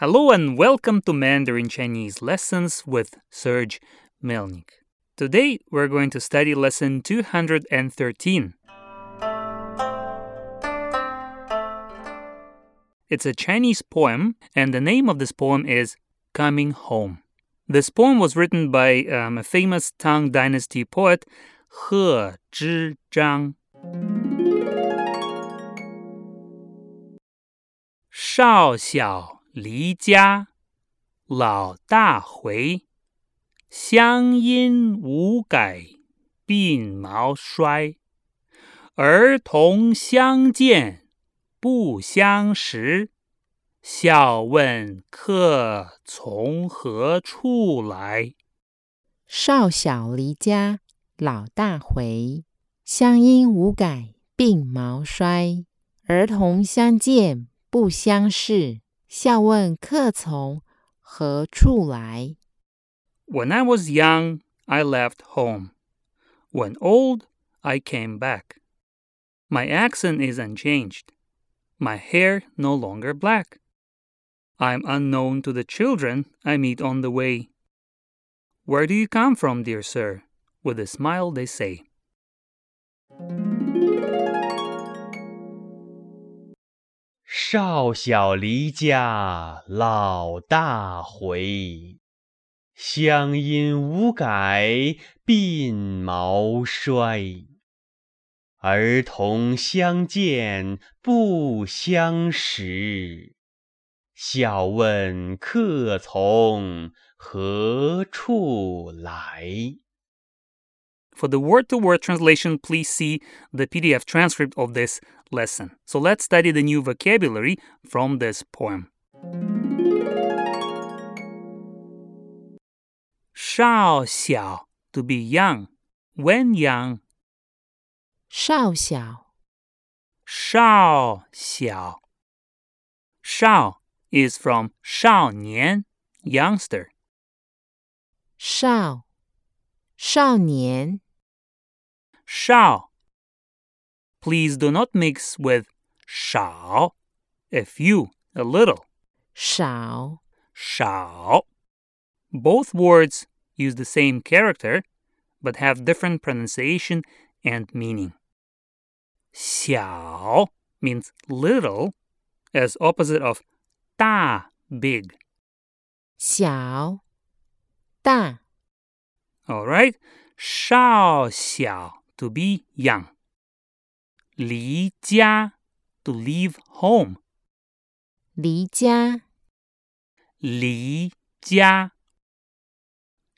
Hello and welcome to Mandarin Chinese Lessons with Serge Melnyk. Today we're going to study lesson 213. It's a Chinese poem, and the name of this poem is Coming Home. This poem was written by um, a famous Tang Dynasty poet, He Zhizhang. 少小离家，老大回。乡音无改鬓毛衰。儿童相见不相识。笑问客从何处来？少小离家，老大回。乡音无改鬓毛衰。儿童相见不相识。笑问客从何处来？When I was young, I left home. When old, I came back. My accent is unchanged. My hair no longer black. I'm unknown to the children I meet on the way. Where do you come from, dear sir? With a smile they say. 少小离家老大回，乡音无改鬓毛衰。儿童相见不相识。笑问客从何处来。For the word to word translation, please see the PDF transcript of this lesson. So let's study the new vocabulary from this poem. Shao xiao to be young. When young. Shao xiao. Shao xiao. Shao is from shao nian, youngster. Shao. Shao nian. Shao Please do not mix with shao, a few, a little. Shao. Shao. Both words use the same character, but have different pronunciation and meaning. Xiao means little, as opposite of da, big. Xiao, da. All right, shao xiao to be young. 离家 to leave home. 离家离家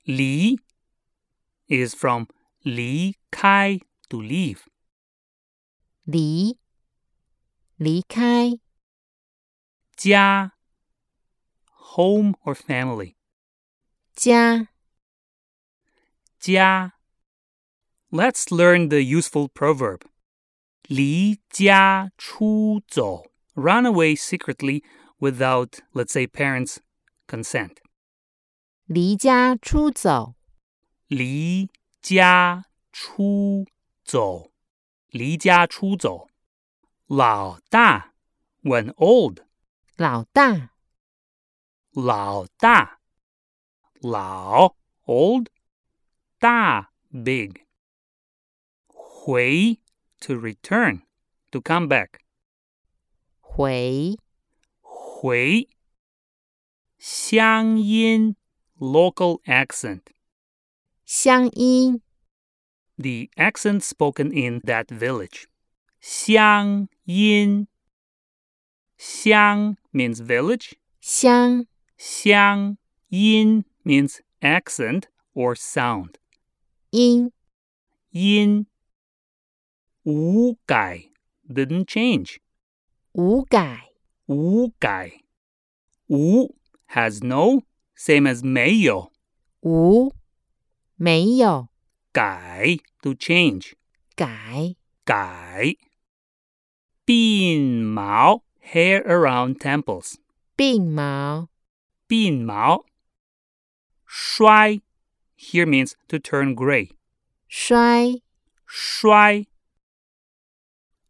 离 is from 离开 to leave. 离离开家 home or family. 家家 Let's learn the useful proverb. 离家出走 run away secretly without, let's say, parents' consent. 离家出走离家出走离家出走老大 when old 老大老大老 old 大 big 回 to return to come back 回回乡音 local accent 乡音 the accent spoken in that village 乡音乡 means village 乡乡音 means accent or sound 音音 Wu Gai didn't change. Wu Gai. Wu Gai. Wu has no, same as Meiyou. Wu Meiyou. Gai to change. Gai. Gai. Bin Mao hair around temples. Bin Mao. Bin Mao. Shui, here means to turn gray. Shui. Shui.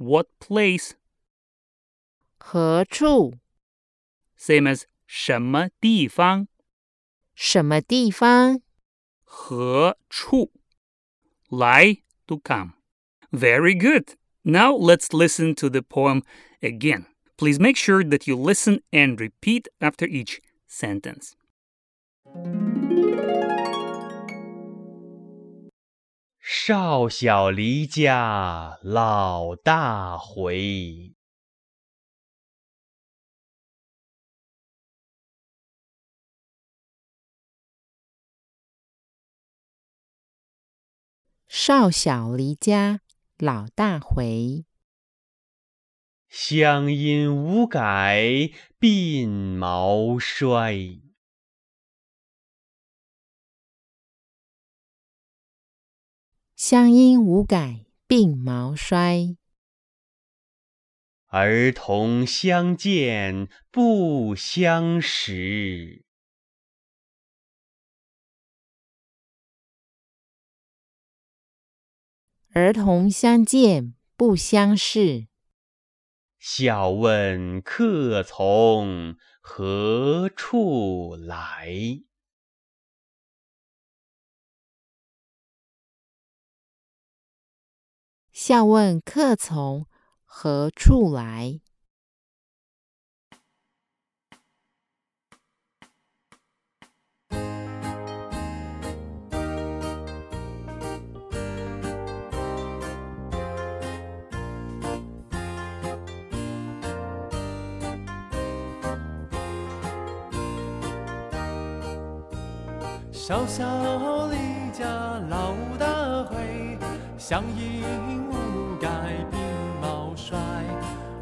what place 何处？ same as 什么地方什么地方？何处来 to come very good now let's listen to the poem again please make sure that you listen and repeat after each sentence 少小离家老大回，少小离家老大回，乡音无改鬓毛衰。乡音无改鬓毛衰。儿童相见不相识，儿童相见不相识，笑问客从何处来。笑问客从何处来。小小离家老乡音无改鬓毛衰。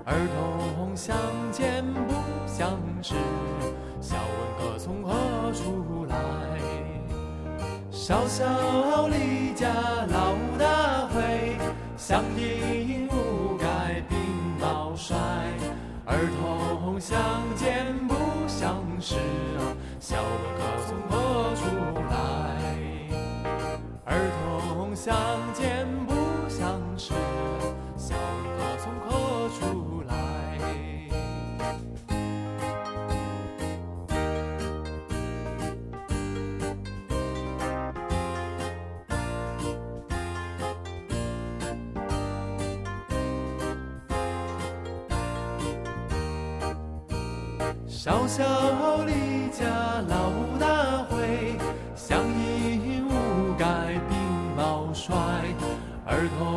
儿童相见不相识，笑问客从何处来。小小离家老大回，乡音无改鬓毛衰。儿童相见不相识，笑问客从何相见不相识，笑问客从何处来。小小离家老大回，乡音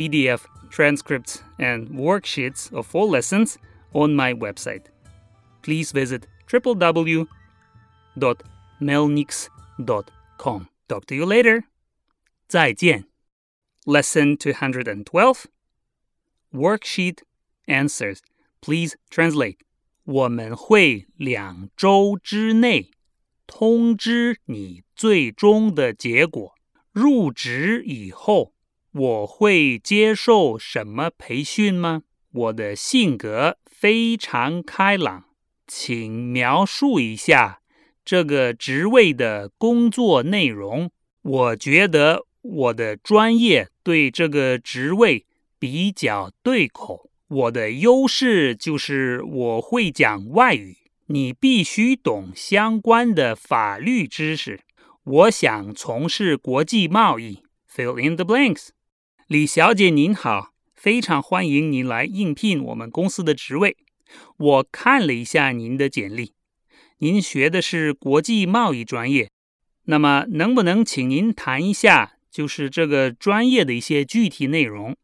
PDF, transcripts, and worksheets of all lessons on my website. Please visit www.melnyks.com. Talk to you later. 再见. Lesson 212 Worksheet Answers. Please translate. 我们会两周之内通知你最终的结果。入职以后。我会接受什么培训吗？我的性格非常开朗，请描述一下这个职位的工作内容。我觉得我的专业对这个职位比较对口。我的优势就是我会讲外语。你必须懂相关的法律知识。我想从事国际贸易。Fill in the blanks。李小姐您好，非常欢迎您来应聘我们公司的职位。我看了一下您的简历，您学的是国际贸易专业。那么，能不能请您谈一下，就是这个专业的一些具体内容？